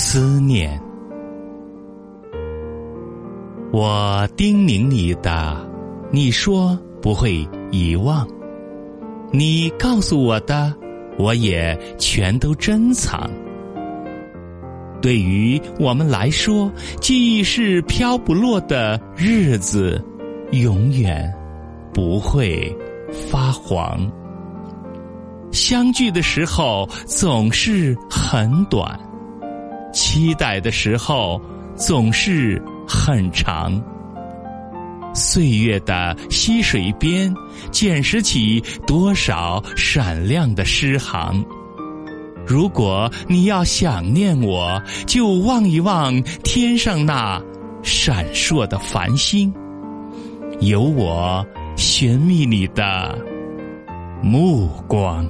思念我叮咛你的你说不会遗忘你告诉我的我也全都珍藏。对于我们来说记忆是飘不落的日子永远不会发黄。相聚的时候总是很短。期待的时候总是。很长，岁月的溪水边，捡拾起多少闪亮的诗行。如果你要想念我，就望一望天上那闪烁的繁星，有我寻觅你的目光。